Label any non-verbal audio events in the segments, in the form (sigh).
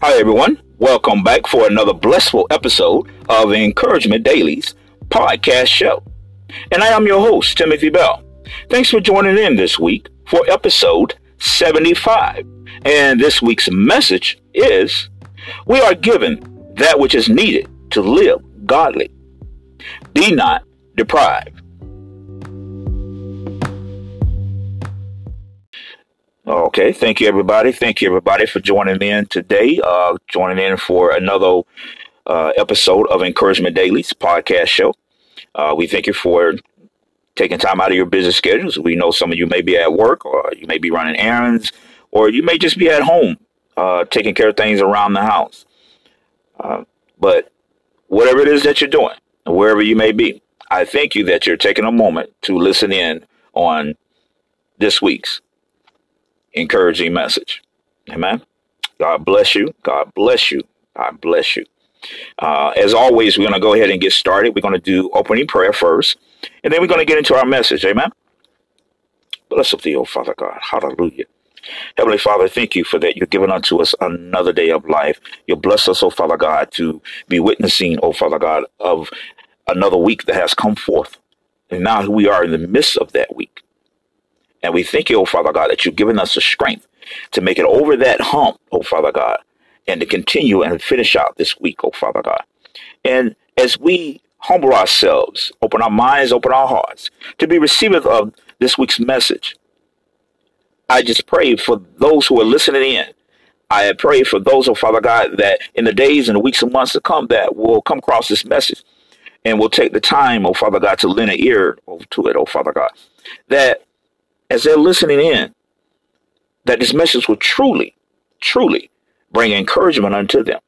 Hi, everyone. Welcome back for another blissful episode of the Encouragement Daily's podcast show. And I am your host, Timothy Bell. Thanks for joining in this week for episode 75. And this week's message is We are given that which is needed to live godly. Be not deprived. Okay, thank you everybody. Thank you everybody for joining in today. Uh, joining in for another uh, episode of Encouragement Daily's podcast show. Uh, we thank you for taking time out of your busy schedules. We know some of you may be at work, or you may be running errands, or you may just be at home uh, taking care of things around the house. Uh, but whatever it is that you're doing, wherever you may be, I thank you that you're taking a moment to listen in on this week's encouraging message. Amen. God bless you. God bless you. God bless you. Uh, as always, we're going to go ahead and get started. We're going to do opening prayer first, and then we're going to get into our message. Amen. Bless up thee, O Father God. Hallelujah. Heavenly Father, thank you for that. You're giving unto us another day of life. You bless us, O Father God, to be witnessing, O Father God, of another week that has come forth. And now we are in the midst of that week. And we thank you, oh Father God, that you've given us the strength to make it over that hump, oh Father God, and to continue and finish out this week, oh Father God. And as we humble ourselves, open our minds, open our hearts to be receivers of this week's message, I just pray for those who are listening in. I pray for those, oh Father God, that in the days and the weeks and months to come that will come across this message and will take the time, oh Father God, to lend an ear to it, oh Father God. That as they're listening in, that this message will truly, truly bring encouragement unto them,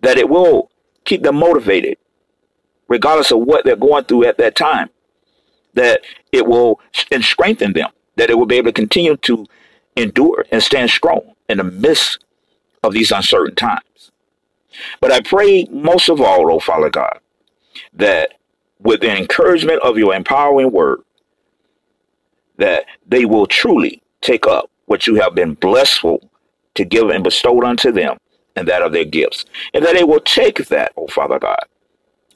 that it will keep them motivated, regardless of what they're going through at that time, that it will and strengthen them, that it will be able to continue to endure and stand strong in the midst of these uncertain times. But I pray most of all, oh Father God, that with the encouragement of your empowering word, that they will truly take up what you have been blessful to give and bestowed unto them and that of their gifts. And that they will take that, oh Father God,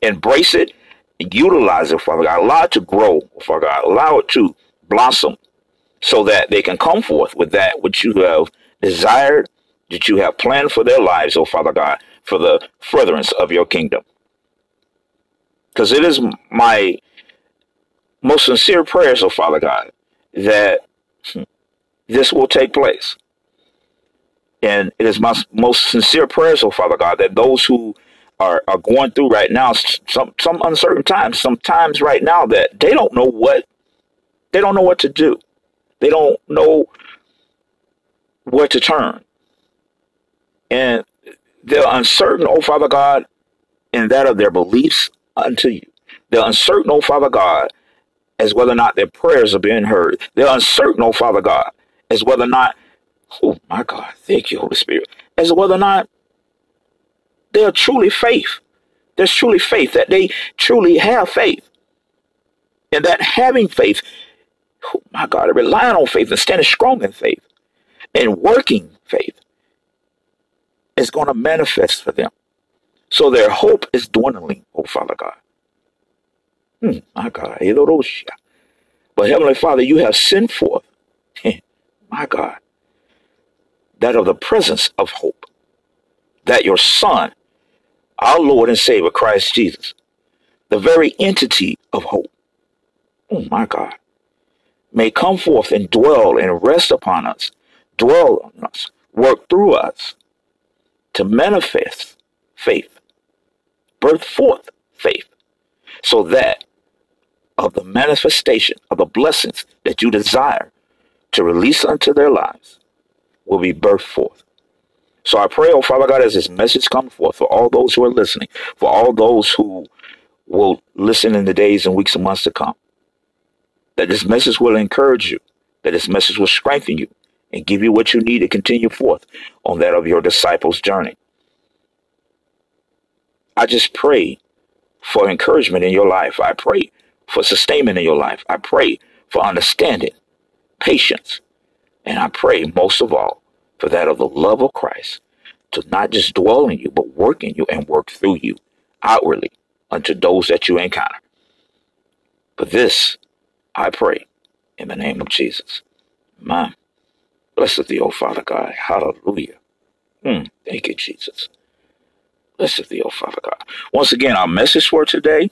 embrace it, utilize it, Father God, allow it to grow, oh Father God, allow it to blossom so that they can come forth with that which you have desired, that you have planned for their lives, oh Father God, for the furtherance of your kingdom. Because it is my most sincere prayers, oh Father God, that this will take place. And it is my most sincere prayers, oh Father God, that those who are, are going through right now some some uncertain times, some times right now that they don't know what they don't know what to do. They don't know where to turn. And they're uncertain, oh Father God, in that of their beliefs unto you. They're uncertain, oh Father God, as whether or not their prayers are being heard. They're uncertain, oh Father God, as whether or not, oh my God, thank you, Holy Spirit, as whether or not they are truly faith. There's truly faith, that they truly have faith. And that having faith, oh my God, relying on faith and standing strong in faith and working faith is going to manifest for them. So their hope is dwindling, oh Father God. Hmm, my God. But Heavenly Father, you have sent forth, (laughs) my God, that of the presence of hope, that your Son, our Lord and Savior, Christ Jesus, the very entity of hope, oh my God, may come forth and dwell and rest upon us, dwell on us, work through us to manifest faith, birth forth faith, so that of the manifestation of the blessings that you desire to release unto their lives will be birthed forth. So I pray, oh Father God, as this message comes forth for all those who are listening, for all those who will listen in the days and weeks and months to come, that this message will encourage you, that this message will strengthen you and give you what you need to continue forth on that of your disciples' journey. I just pray for encouragement in your life. I pray for sustainment in your life. I pray for understanding, patience, and I pray most of all for that of the love of Christ to not just dwell in you, but work in you and work through you outwardly unto those that you encounter. But this I pray in the name of Jesus. Man, blessed thee, O Father God. Hallelujah. Mm, thank you, Jesus. Blessed thee, O Father God. Once again, our message for today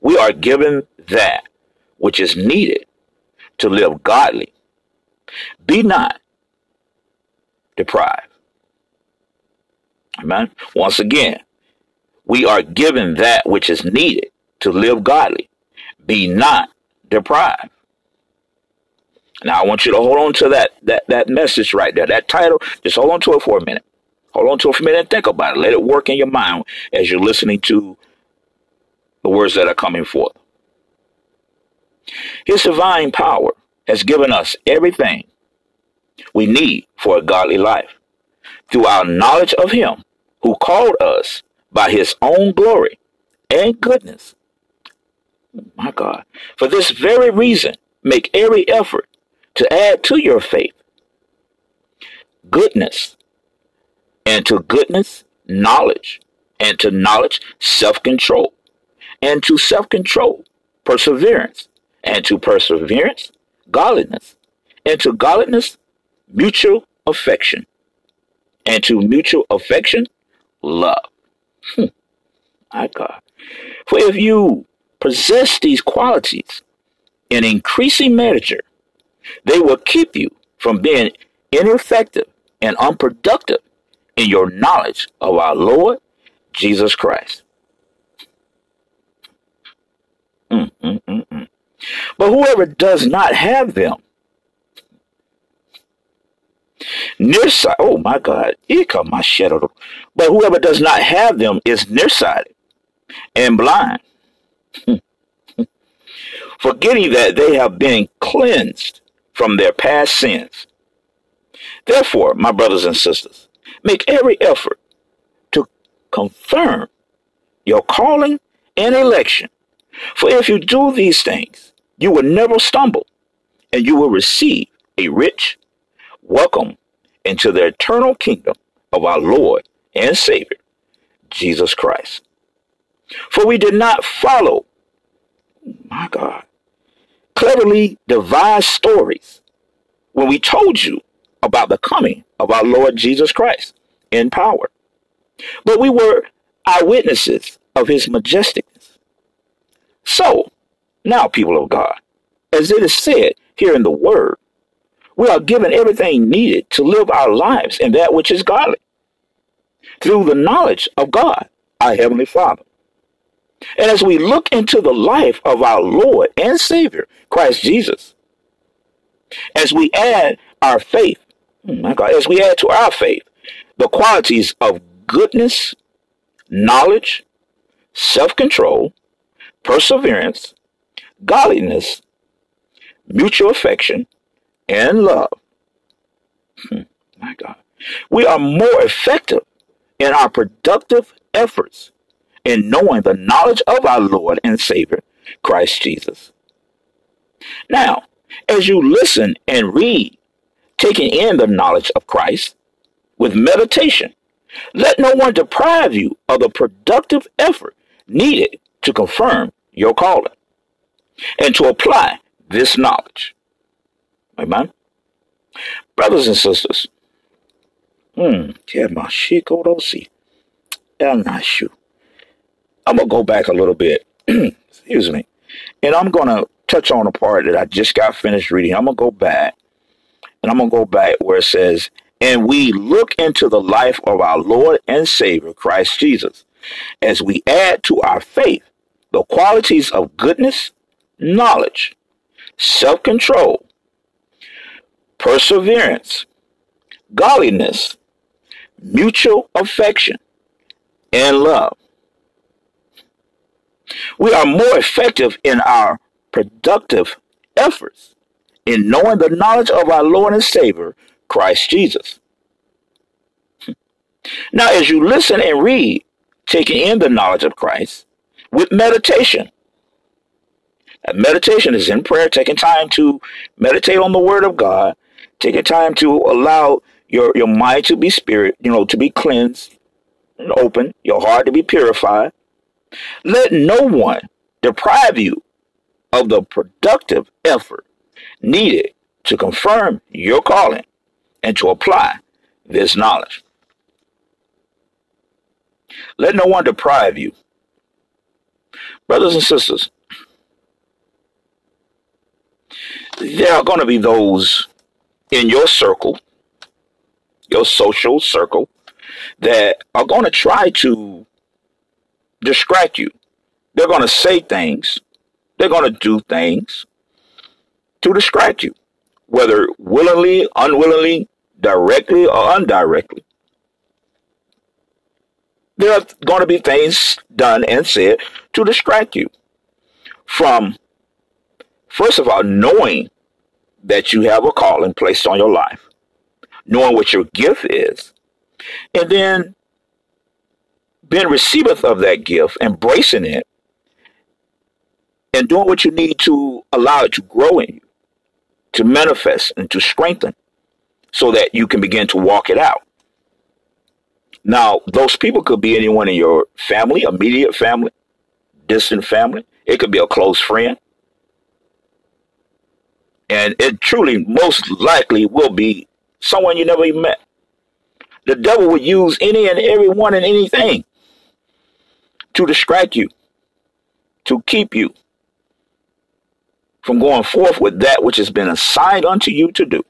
we are given that which is needed to live godly. Be not deprived. Amen. Once again, we are given that which is needed to live godly. Be not deprived. Now I want you to hold on to that that that message right there, that title. Just hold on to it for a minute. Hold on to it for a minute and think about it. Let it work in your mind as you're listening to the words that are coming forth. His divine power has given us everything we need for a godly life through our knowledge of Him who called us by His own glory and goodness. My God. For this very reason, make every effort to add to your faith goodness, and to goodness, knowledge, and to knowledge, self control, and to self control, perseverance, and to perseverance, godliness, and to godliness, mutual affection, and to mutual affection, love. Hmm. My God. For if you possess these qualities in increasing measure, they will keep you from being ineffective and unproductive in your knowledge of our Lord Jesus Christ. Mm, mm, mm. But whoever does not have them, nearsighted, oh my God, come my shadow. But whoever does not have them is nearsighted and blind, (laughs) forgetting that they have been cleansed from their past sins. Therefore, my brothers and sisters, make every effort to confirm your calling and election. For if you do these things, you will never stumble, and you will receive a rich welcome into the eternal kingdom of our Lord and Savior, Jesus Christ. For we did not follow, my God, cleverly devised stories when we told you about the coming of our Lord Jesus Christ in power. But we were eyewitnesses of his majesticness. So, now, people of God, as it is said here in the Word, we are given everything needed to live our lives in that which is godly through the knowledge of God, our Heavenly Father. And as we look into the life of our Lord and Savior, Christ Jesus, as we add our faith, oh my God, as we add to our faith the qualities of goodness, knowledge, self control, perseverance, godliness, mutual affection, and love. Hmm, my God. We are more effective in our productive efforts in knowing the knowledge of our Lord and Savior, Christ Jesus. Now, as you listen and read, taking in the knowledge of Christ with meditation, let no one deprive you of the productive effort needed to confirm your calling and to apply this knowledge. Amen. Brothers and sisters, hmm, I'm going to go back a little bit. (clears throat) Excuse me. And I'm going to touch on a part that I just got finished reading. I'm going to go back and I'm going to go back where it says, and we look into the life of our Lord and Savior, Christ Jesus, as we add to our faith the qualities of goodness, knowledge, self control, perseverance, godliness, mutual affection, and love. We are more effective in our productive efforts in knowing the knowledge of our Lord and Savior, Christ Jesus. Now, as you listen and read, taking in the knowledge of Christ, with meditation. And meditation is in prayer, taking time to meditate on the Word of God, taking time to allow your your mind to be spirit, you know, to be cleansed and open, your heart to be purified. Let no one deprive you of the productive effort needed to confirm your calling and to apply this knowledge. Let no one deprive you. Brothers and sisters, there are going to be those in your circle, your social circle, that are going to try to distract you. They're going to say things, they're going to do things to distract you, whether willingly, unwillingly, directly, or indirectly. There are going to be things done and said to distract you from, first of all, knowing that you have a calling placed on your life, knowing what your gift is, and then being receiveth of that gift, embracing it, and doing what you need to allow it to grow in you, to manifest and to strengthen, so that you can begin to walk it out. Now, those people could be anyone in your family, immediate family, distant family. It could be a close friend. And it truly, most likely, will be someone you never even met. The devil would use any and everyone and anything to distract you, to keep you from going forth with that which has been assigned unto you to do.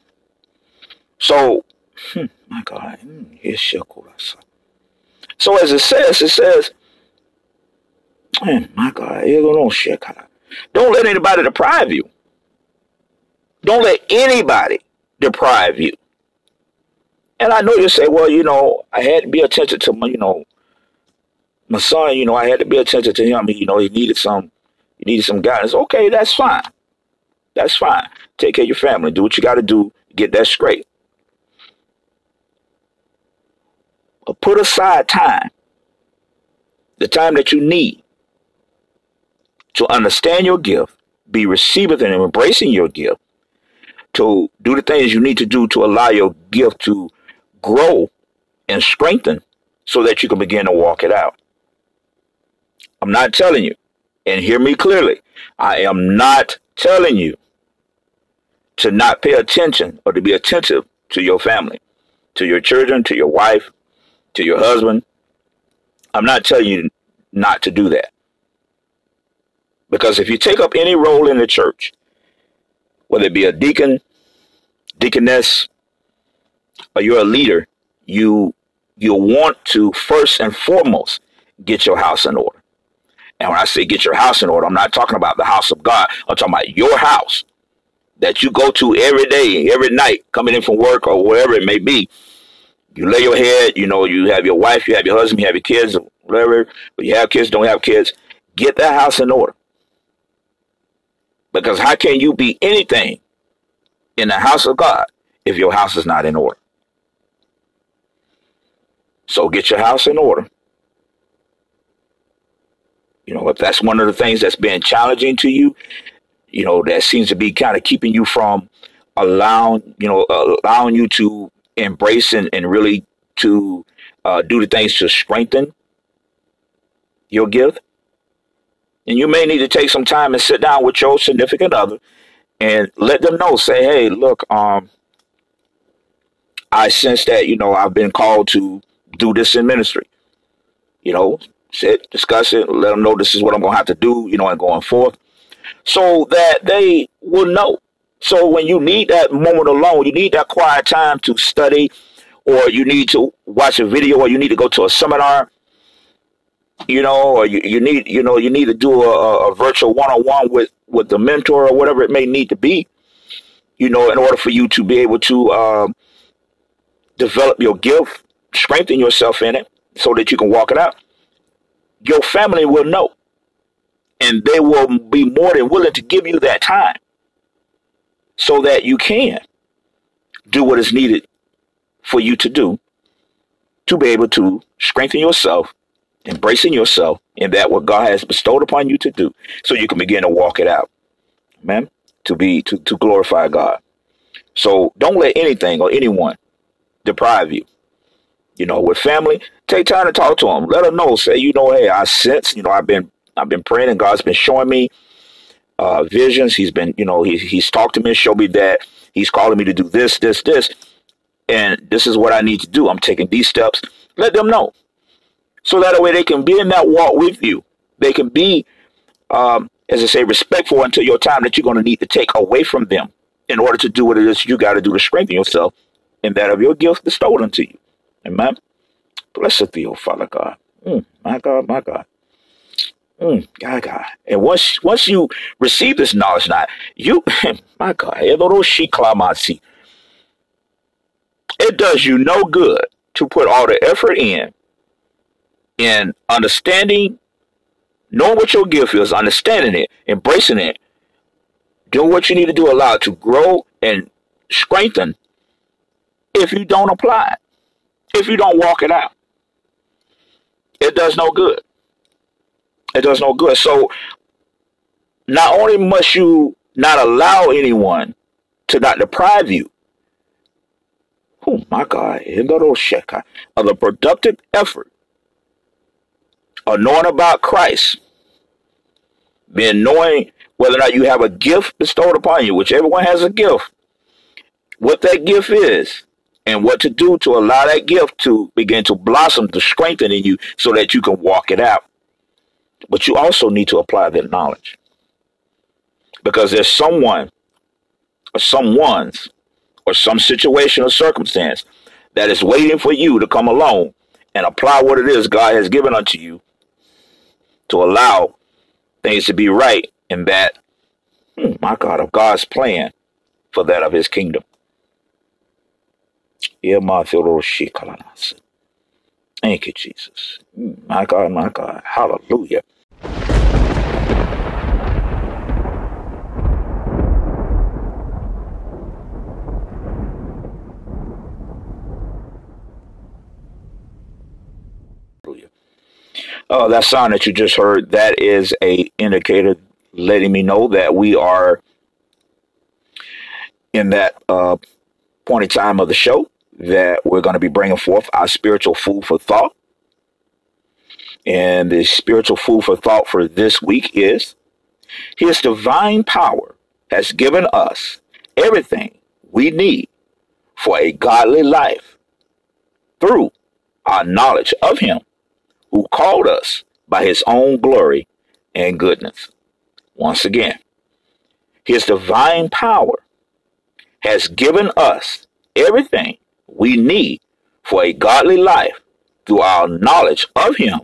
So, hmm, my God, hmm, so as it says, it says, oh my God, don't let anybody deprive you. Don't let anybody deprive you. And I know you say, well, you know, I had to be attentive to my, you know, my son, you know, I had to be attentive to him. You know, he needed some, he needed some guidance. Okay, that's fine. That's fine. Take care of your family. Do what you got to do. Get that straight. Put aside time, the time that you need to understand your gift, be receiving and embracing your gift, to do the things you need to do to allow your gift to grow and strengthen so that you can begin to walk it out. I'm not telling you, and hear me clearly, I am not telling you to not pay attention or to be attentive to your family, to your children, to your wife, to your husband. I'm not telling you not to do that. Because if you take up any role in the church, whether it be a deacon, deaconess, or you're a leader, you you want to first and foremost get your house in order. And when I say get your house in order, I'm not talking about the house of God. I'm talking about your house that you go to every day, every night, coming in from work or wherever it may be. You lay your head, you know, you have your wife, you have your husband, you have your kids, whatever, but you have kids, don't have kids. Get that house in order. Because how can you be anything in the house of God if your house is not in order? So get your house in order. You know, if that's one of the things that's been challenging to you, you know, that seems to be kind of keeping you from allowing, you know, allowing you to embrace and, and really to uh, do the things to strengthen your gift. And you may need to take some time and sit down with your significant other and let them know, say, hey, look, um, I sense that, you know, I've been called to do this in ministry. You know, sit, discuss it, let them know this is what I'm going to have to do, you know, and going forth so that they will know. So when you need that moment alone, you need that quiet time to study, or you need to watch a video, or you need to go to a seminar, you know, or you, you need, you know, you need to do a, a virtual one-on-one with with the mentor or whatever it may need to be, you know, in order for you to be able to um, develop your gift, strengthen yourself in it, so that you can walk it out. Your family will know and they will be more than willing to give you that time so that you can do what is needed for you to do to be able to strengthen yourself, embracing yourself in that what God has bestowed upon you to do, so you can begin to walk it out. Amen. To be to, to glorify God. So don't let anything or anyone deprive you. You know, with family, take time to talk to them. Let them know. Say, you know, hey, I sense, you know, I've been I've been praying and God's been showing me uh, visions. He's been, you know, he, he's talked to me showed me that he's calling me to do this, this, this. And this is what I need to do. I'm taking these steps. Let them know. So that way they can be in that walk with you. They can be, um, as I say, respectful until your time that you're going to need to take away from them in order to do what it is you got to do to strengthen yourself and that of your gift bestowed unto you. Amen. Blessed thee, O Father God. Mm, my God, my God. Mm, God, God. And once once you receive this knowledge, now you, (laughs) my God, it does you no good to put all the effort in in understanding, knowing what your gift is, understanding it, embracing it, doing what you need to do, allow it to grow and strengthen if you don't apply it, if you don't walk it out. It does no good. It does no good. So not only must you not allow anyone to not deprive you, oh my God, of the productive effort of knowing about Christ, being knowing whether or not you have a gift bestowed upon you, which everyone has a gift, what that gift is, and what to do to allow that gift to begin to blossom, to strengthen in you so that you can walk it out. But you also need to apply that knowledge. Because there's someone or someone's or some situation or circumstance that is waiting for you to come along and apply what it is God has given unto you to allow things to be right in that, hmm, my God, of God's plan for that of his kingdom. Thank you, Jesus. My God, my God. Hallelujah. Oh, that sound that you just heard, that is a indicator letting me know that we are in that uh, point in time of the show that we're going to be bringing forth our spiritual food for thought. And the spiritual food for thought for this week is His divine power has given us everything we need for a godly life through our knowledge of Him who called us by his own glory and goodness. Once again, his divine power has given us everything we need for a godly life through our knowledge of him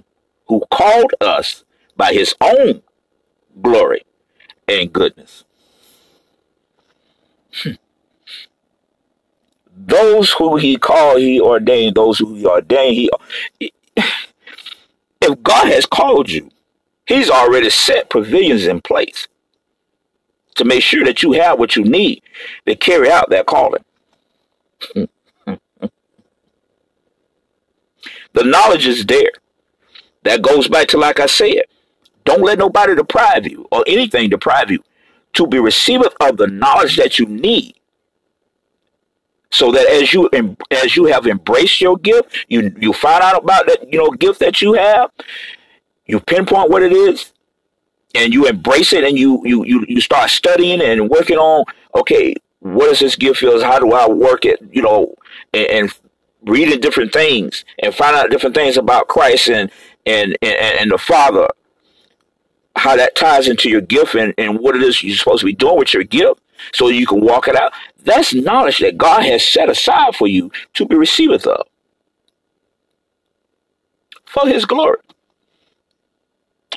who called us by his own glory and goodness. Hmm. Those who he called, he ordained. Those who he ordained, he if God has called you, He's already set provisions in place to make sure that you have what you need to carry out that calling. The knowledge is there. That goes back to, like I said, don't let nobody deprive you or anything deprive you to be receiveth of the knowledge that you need so that as you as you have embraced your gift, you you find out about that you know gift that you have, you pinpoint what it is, and you embrace it, and you you you you start studying and working on okay, what does this gift feel? How do I work it? You know, and, and reading different things and find out different things about Christ and and and, and the Father, how that ties into your gift and, and what it is you're supposed to be doing with your gift so you can walk it out. That's knowledge that God has set aside for you to be received of for his glory.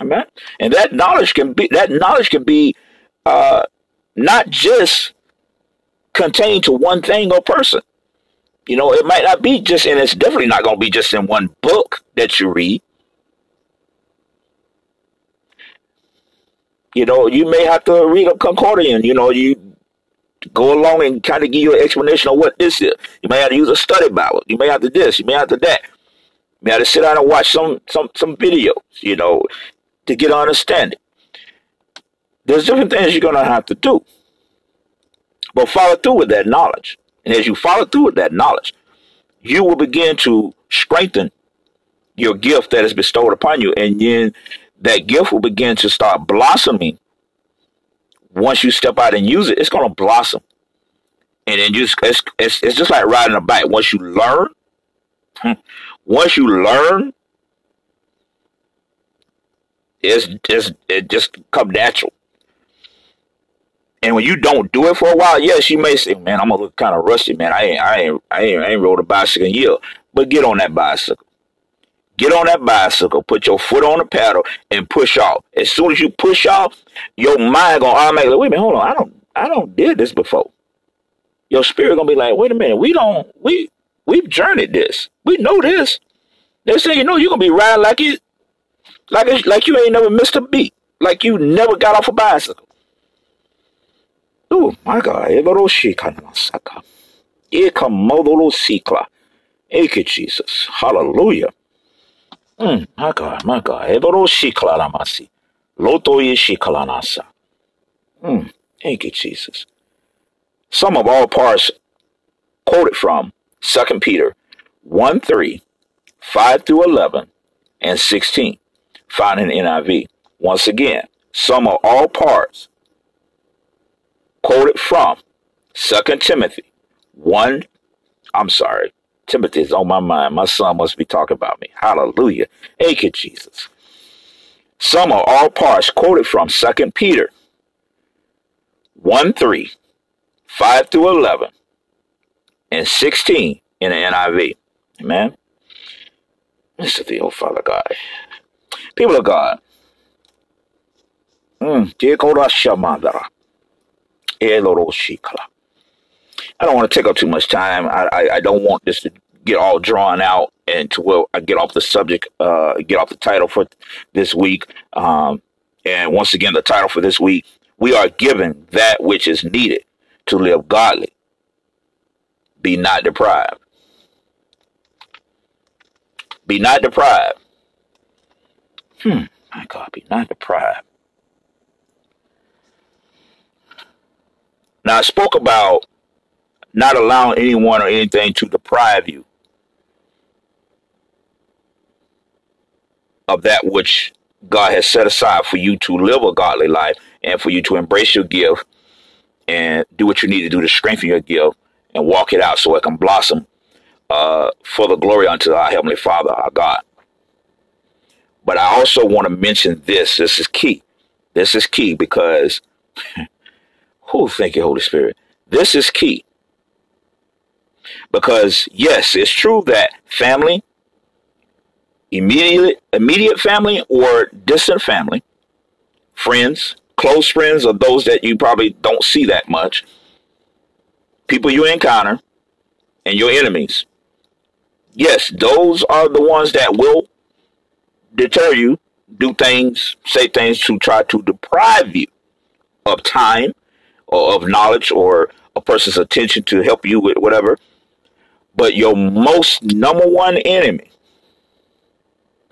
Amen. And that knowledge can be that knowledge can be uh, not just contained to one thing or person. You know, it might not be just, and it's definitely not going to be just in one book that you read. You know, you may have to read a concordian. You know, you go along and kind of give you an explanation of what this is. You may have to use a study Bible. You may have to this. You may have to that. You may have to sit down and watch some some some videos. You know, to get an understanding. There's different things you're gonna have to do, but follow through with that knowledge. And as you follow through with that knowledge, you will begin to strengthen your gift that is bestowed upon you. And then that gift will begin to start blossoming. Once you step out and use it, it's going to blossom. And then just it's, it's, it's just like riding a bike. Once you learn, hmm, once you learn, it's just it just come natural. And when you don't do it for a while, yes, you may say, "Man, I'm gonna look kind of rusty, man. I ain't, I ain't, I ain't, I ain't rode a bicycle in a year." But get on that bicycle. Get on that bicycle, put your foot on the pedal, and push off. As soon as you push off, your mind gonna automatically wait a minute, hold on, I don't, I don't did this before. Your spirit gonna be like, wait a minute, we don't, we, we've journeyed this, we know this. They say, you know, you're gonna be riding like it, like it, like you ain't never missed a beat, like you never got off a bicycle. My God, Evoroshika Namasaka. Eka Modolo Sikla. Eke Jesus. Hallelujah. My God. Evoroshika Namasi. Loto Yeshika Nasa. Mm, thank you, Jesus. Some of all parts quoted from 2 Peter 1 3, 5 through 11, and 16, found in NIV. Once again, some of all parts quoted from Second Timothy 1. I'm sorry. Timothy is on my mind. My son must be talking about me. Hallelujah. Thank you, Jesus. Some of all parts quoted from Second Peter 1 3, 5 through 11, and 16 in the NIV. Amen. Mr. the old Father God. People of God. Mm. I don't want to take up too much time. I, I, I, don't want this to get all drawn out and to where I get off the subject, uh, get off the title for this week. Um, and once again, the title for this week, we are given that which is needed to live godly. Be not deprived. Be not deprived. Hmm, my God, be not deprived. Now, I spoke about not allowing anyone or anything to deprive you of that which God has set aside for you to live a godly life and for you to embrace your gift and do what you need to do to strengthen your gift and walk it out so it can blossom uh, for the glory unto our Heavenly Father, our God. But I also want to mention this. This is key. This is key because (laughs) Oh, thank you, Holy Spirit. This is key. Because yes, it's true that family, immediate immediate family or distant family, friends, close friends or those that you probably don't see that much. People you encounter and your enemies. Yes, those are the ones that will deter you, do things, say things to try to deprive you of time, of knowledge or a person's attention to help you with whatever. But your most number one enemy,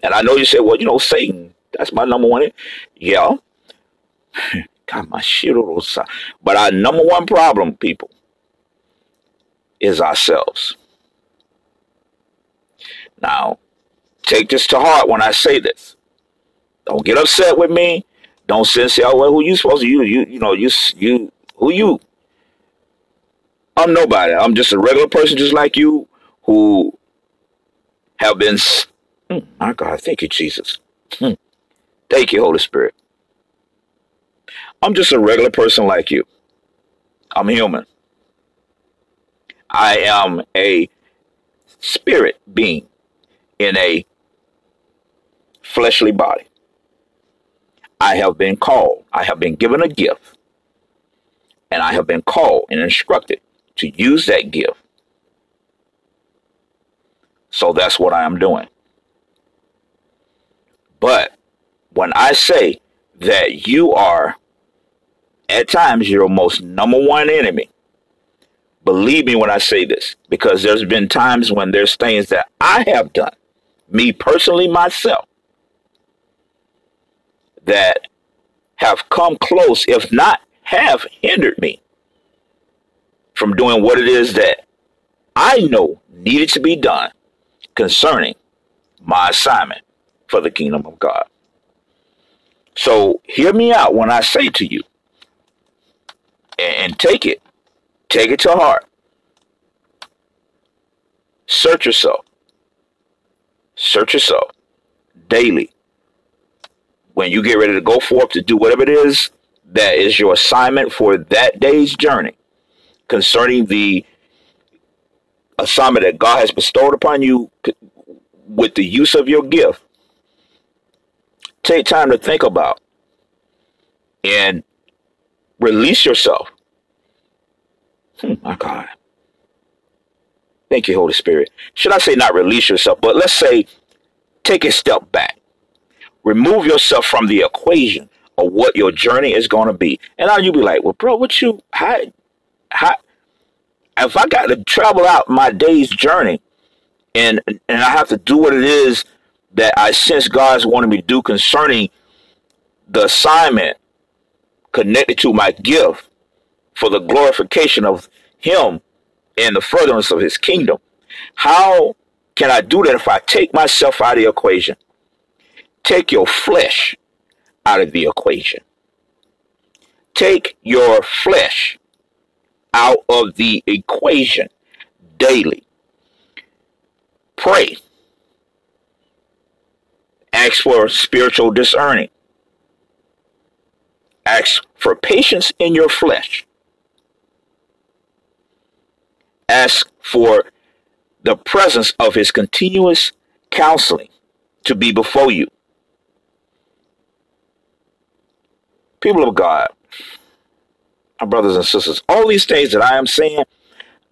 and I know you say, well, you know, Satan, that's my number one. Enemy. Yeah. (laughs) God, my shit. But our number one problem, people, is ourselves. Now, take this to heart when I say this. Don't get upset with me. Don't say, "Oh well, who you supposed to you you you know you you who you? I'm nobody. I'm just a regular person just like you who have been. Hmm, my God, thank you, Jesus. Hmm. Thank you, Holy Spirit. I'm just a regular person like you. I'm human. I am a spirit being in a fleshly body. I have been called. I have been given a gift and I have been called and instructed to use that gift. So that's what I am doing. But when I say that you are at times your most number one enemy, believe me when I say this, because there's been times when there's things that I have done, me personally, myself, that have come close, if not have hindered me from doing what it is that I know needed to be done concerning my assignment for the kingdom of God. So hear me out when I say to you, and take it, take it to heart. Search yourself. Search yourself daily. When you get ready to go forth to do whatever it is that is your assignment for that day's journey concerning the assignment that God has bestowed upon you with the use of your gift, take time to think about and release yourself. Hmm, my God. Thank you, Holy Spirit. Should I say not release yourself, but let's say take a step back. Remove yourself from the equation of what your journey is going to be. And now you be like, well, bro, what you, how, how, if I got to travel out my day's journey and and I have to do what it is that I sense God's wanting me to do concerning the assignment connected to my gift for the glorification of Him and the furtherance of His kingdom. How can I do that if I take myself out of the equation? Take your flesh out of the equation. Take your flesh out of the equation daily. Pray. Ask for spiritual discerning. Ask for patience in your flesh. Ask for the presence of his continuous counseling to be before you. People of God, my brothers and sisters, all these things that I am saying,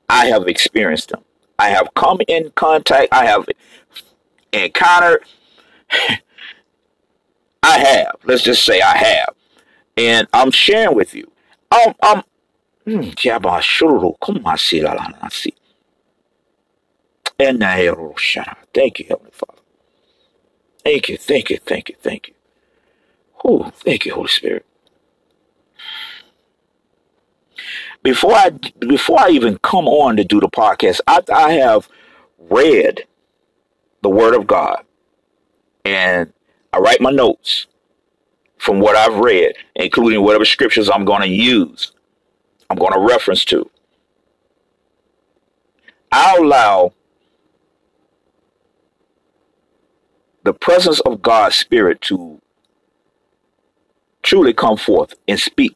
I have experienced them. I have come in contact. I have encountered. (sighs) I have. Let's just say I have. And I'm sharing with you. Um, um, hmm, Thank you, Heavenly Father. Thank you, thank you, thank you, thank you. Oh, thank you, Holy Spirit. Before I before I even come on to do the podcast, I, I have read the Word of God, and I write my notes from what I've read, including whatever scriptures I'm going to use, I'm going to reference to. I allow the presence of God's Spirit to truly come forth and speak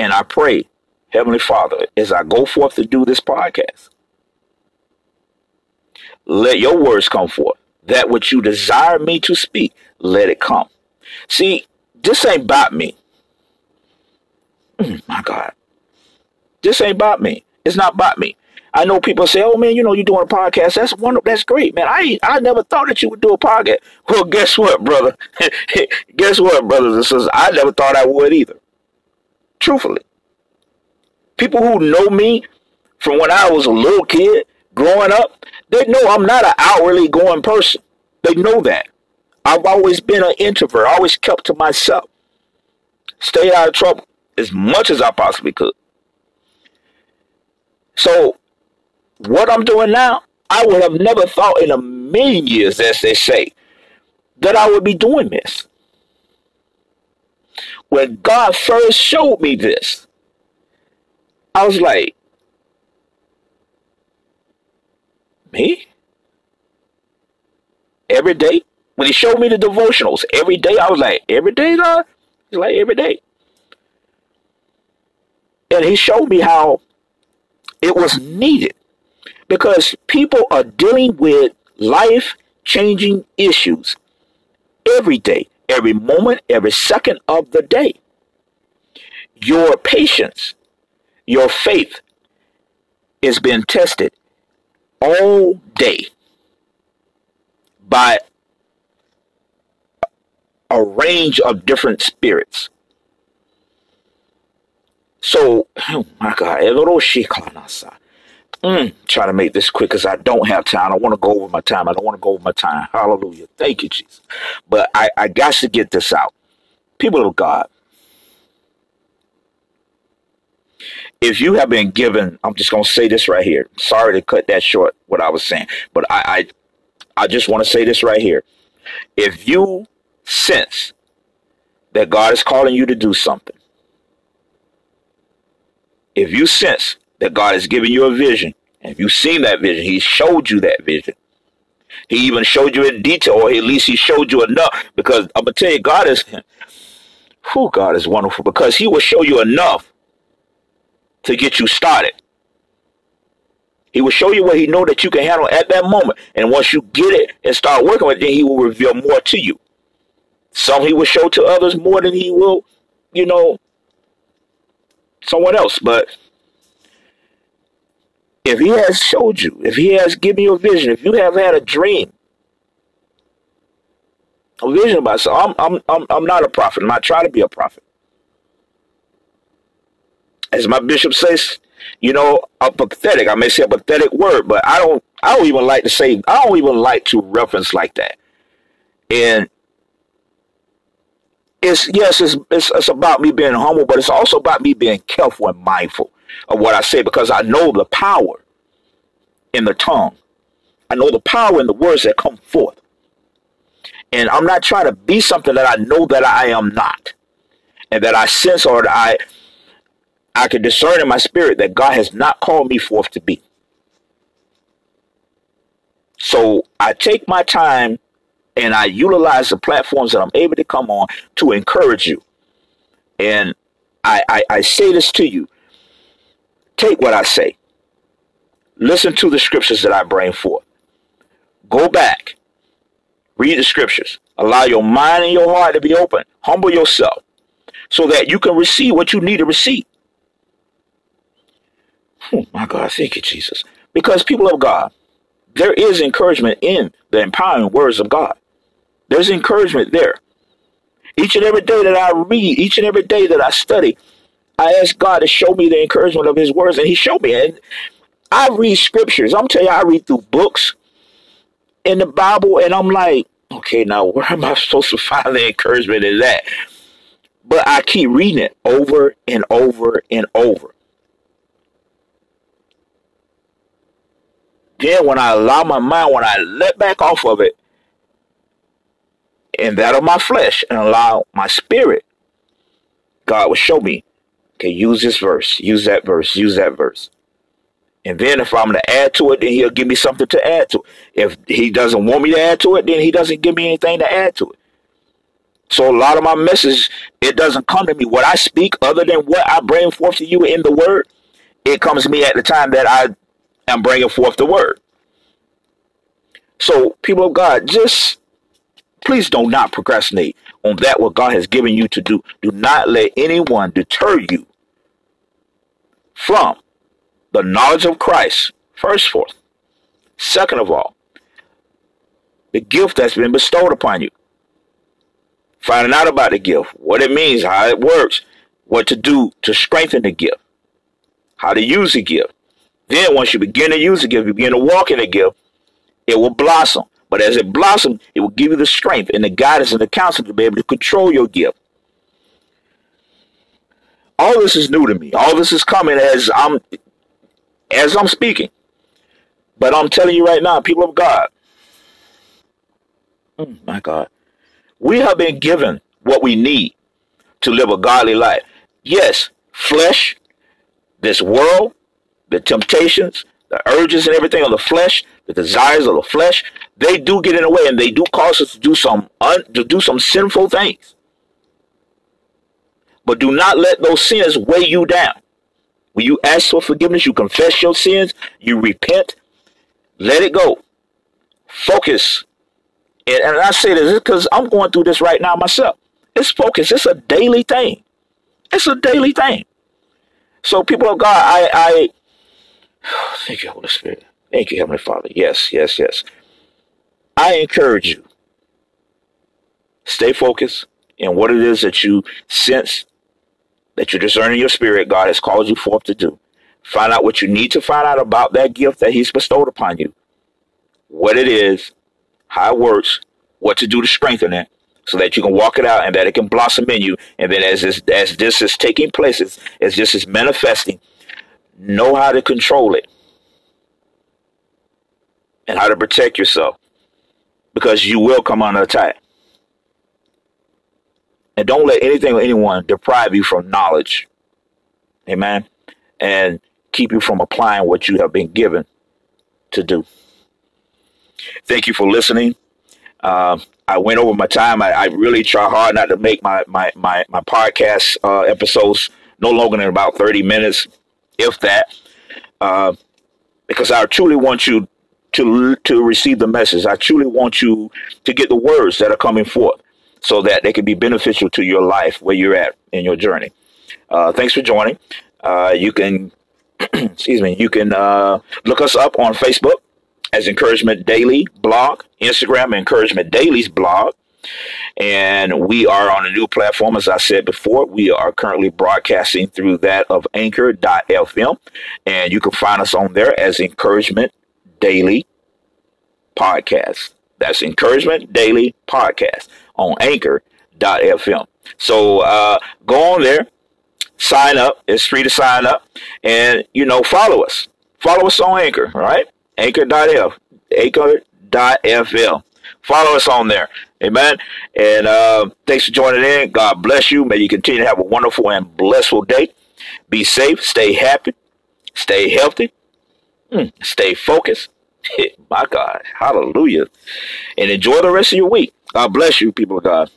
and I pray, Heavenly Father, as I go forth to do this podcast, let your words come forth. That which you desire me to speak, let it come. See, this ain't about me. Mm, my God. This ain't about me. It's not about me. I know people say, "Oh man, you know you're doing a podcast. That's wonderful. That's great, man. I I never thought that you would do a podcast." Well, guess what, brother? (laughs) guess what, brothers and sisters? I never thought I would either. Truthfully. People who know me from when I was a little kid growing up, they know I'm not an outwardly going person. They know that. I've always been an introvert, I always kept to myself. Stay out of trouble as much as I possibly could. So, what I'm doing now, I would have never thought in a million years, as they say, that I would be doing this when God first showed me this, I was like, me? Every day? When he showed me the devotionals, every day, I was like, every day, God? He's like, every day. And he showed me how it was needed because people are dealing with life changing issues every day every moment, every second of the day. Your patience, your faith is being tested all day by a range of different spirits. So, (clears throat) oh my God, Mm, try to make this quick because I don't have time. I want to go over my time. I don't want to go over my time. Hallelujah. Thank you, Jesus. But I, I got to get this out. People of God, if you have been given, I'm just going to say this right here. Sorry to cut that short, what I was saying, but I, I, I just want to say this right here. If you sense that God is calling you to do something, if you sense that God has given you a vision, and if you've seen that vision, He showed you that vision. He even showed you in detail, or at least He showed you enough. Because I'm gonna tell you, God is, (laughs) who God is wonderful because He will show you enough to get you started. He will show you what He know that you can handle at that moment, and once you get it and start working with it, then He will reveal more to you. Some He will show to others more than He will, you know, someone else. But if he has showed you, if he has given you a vision, if you have had a dream, a vision about something, I'm, I'm, I'm, I'm not a prophet. I'm not trying to be a prophet. As my bishop says, you know, a pathetic. I may say a pathetic word, but I don't. I don't even like to say. I don't even like to reference like that. And it's yes, it's, it's it's about me being humble, but it's also about me being careful and mindful of what I say because I know the power in the tongue. I know the power in the words that come forth. And I'm not trying to be something that I know that I am not. And that I sense or that I I can discern in my spirit that God has not called me forth to be. So I take my time and I utilize the platforms that I'm able to come on to encourage you. And I, I, I say this to you Take what I say. Listen to the scriptures that I bring forth. Go back. Read the scriptures. Allow your mind and your heart to be open. Humble yourself so that you can receive what you need to receive. Oh my God, thank you, Jesus. Because people of God, there is encouragement in the empowering words of God. There's encouragement there. Each and every day that I read, each and every day that I study, I asked God to show me the encouragement of His words, and He showed me. And I read scriptures. I'm telling you, I read through books in the Bible, and I'm like, okay, now where am I (laughs) supposed to find the encouragement in that? But I keep reading it over and over and over. Then when I allow my mind, when I let back off of it, and that of my flesh, and allow my spirit, God will show me Okay, use this verse, use that verse, use that verse. And then if I'm going to add to it, then he'll give me something to add to it. If he doesn't want me to add to it, then he doesn't give me anything to add to it. So a lot of my message, it doesn't come to me. What I speak, other than what I bring forth to you in the word, it comes to me at the time that I am bringing forth the word. So people of God, just please do not procrastinate on that what God has given you to do. Do not let anyone deter you from the knowledge of Christ, first forth. Second of all, the gift that's been bestowed upon you. Finding out about the gift, what it means, how it works, what to do to strengthen the gift, how to use the gift. Then once you begin to use the gift, you begin to walk in the gift, it will blossom. But as it blossoms, it will give you the strength and the guidance and the counsel to be able to control your gift all this is new to me. All this is coming as I'm as I'm speaking. But I'm telling you right now, people of God, oh my God, we have been given what we need to live a godly life. Yes, flesh, this world, the temptations, the urges and everything of the flesh, the desires of the flesh, they do get in the way and they do cause us to do some un, to do some sinful things. But do not let those sins weigh you down. When you ask for forgiveness, you confess your sins, you repent, let it go. Focus. And, and I say this because I'm going through this right now myself. It's focus. It's a daily thing. It's a daily thing. So, people of God, I, I (sighs) thank you, Holy Spirit. Thank you, Heavenly Father. Yes, yes, yes. I encourage you. Stay focused in what it is that you sense that you're discerning your spirit God has called you forth to do. Find out what you need to find out about that gift that He's bestowed upon you, what it is, how it works, what to do to strengthen it, so that you can walk it out and that it can blossom in you. And then as this, as this is taking place, as, as this is manifesting, know how to control it and how to protect yourself because you will come under attack. And don't let anything or anyone deprive you from knowledge. Amen. And keep you from applying what you have been given to do. Thank you for listening. Uh, I went over my time. I, I, really try hard not to make my my my, my podcast uh, episodes no longer than about thirty minutes, if that, uh, because I truly want you to to receive the message. I truly want you to get the words that are coming forth, so that they can be beneficial to your life where you're at in your journey. Uh, thanks for joining. Uh, you can, (clears throat) excuse me, you can uh, look us up on Facebook as Encouragement Daily blog, Instagram Encouragement Daily's blog. And we are on a new platform, as I said before. We are currently broadcasting through that of anchor.fm. And you can find us on there as Encouragement Daily Podcast. That's Encouragement Daily Podcast on anchor.fm. So uh, go on there, sign up. It's free to sign up. And, you know, follow us. Follow us on Anchor, all right? Anchor.f, Anchor.fm. Follow us on there. Amen. And uh, thanks for joining in. God bless you. May you continue to have a wonderful and blissful day. Be safe. Stay happy. Stay healthy. Mm, stay focused. (laughs) My God. Hallelujah. And enjoy the rest of your week. God bless you, people of God.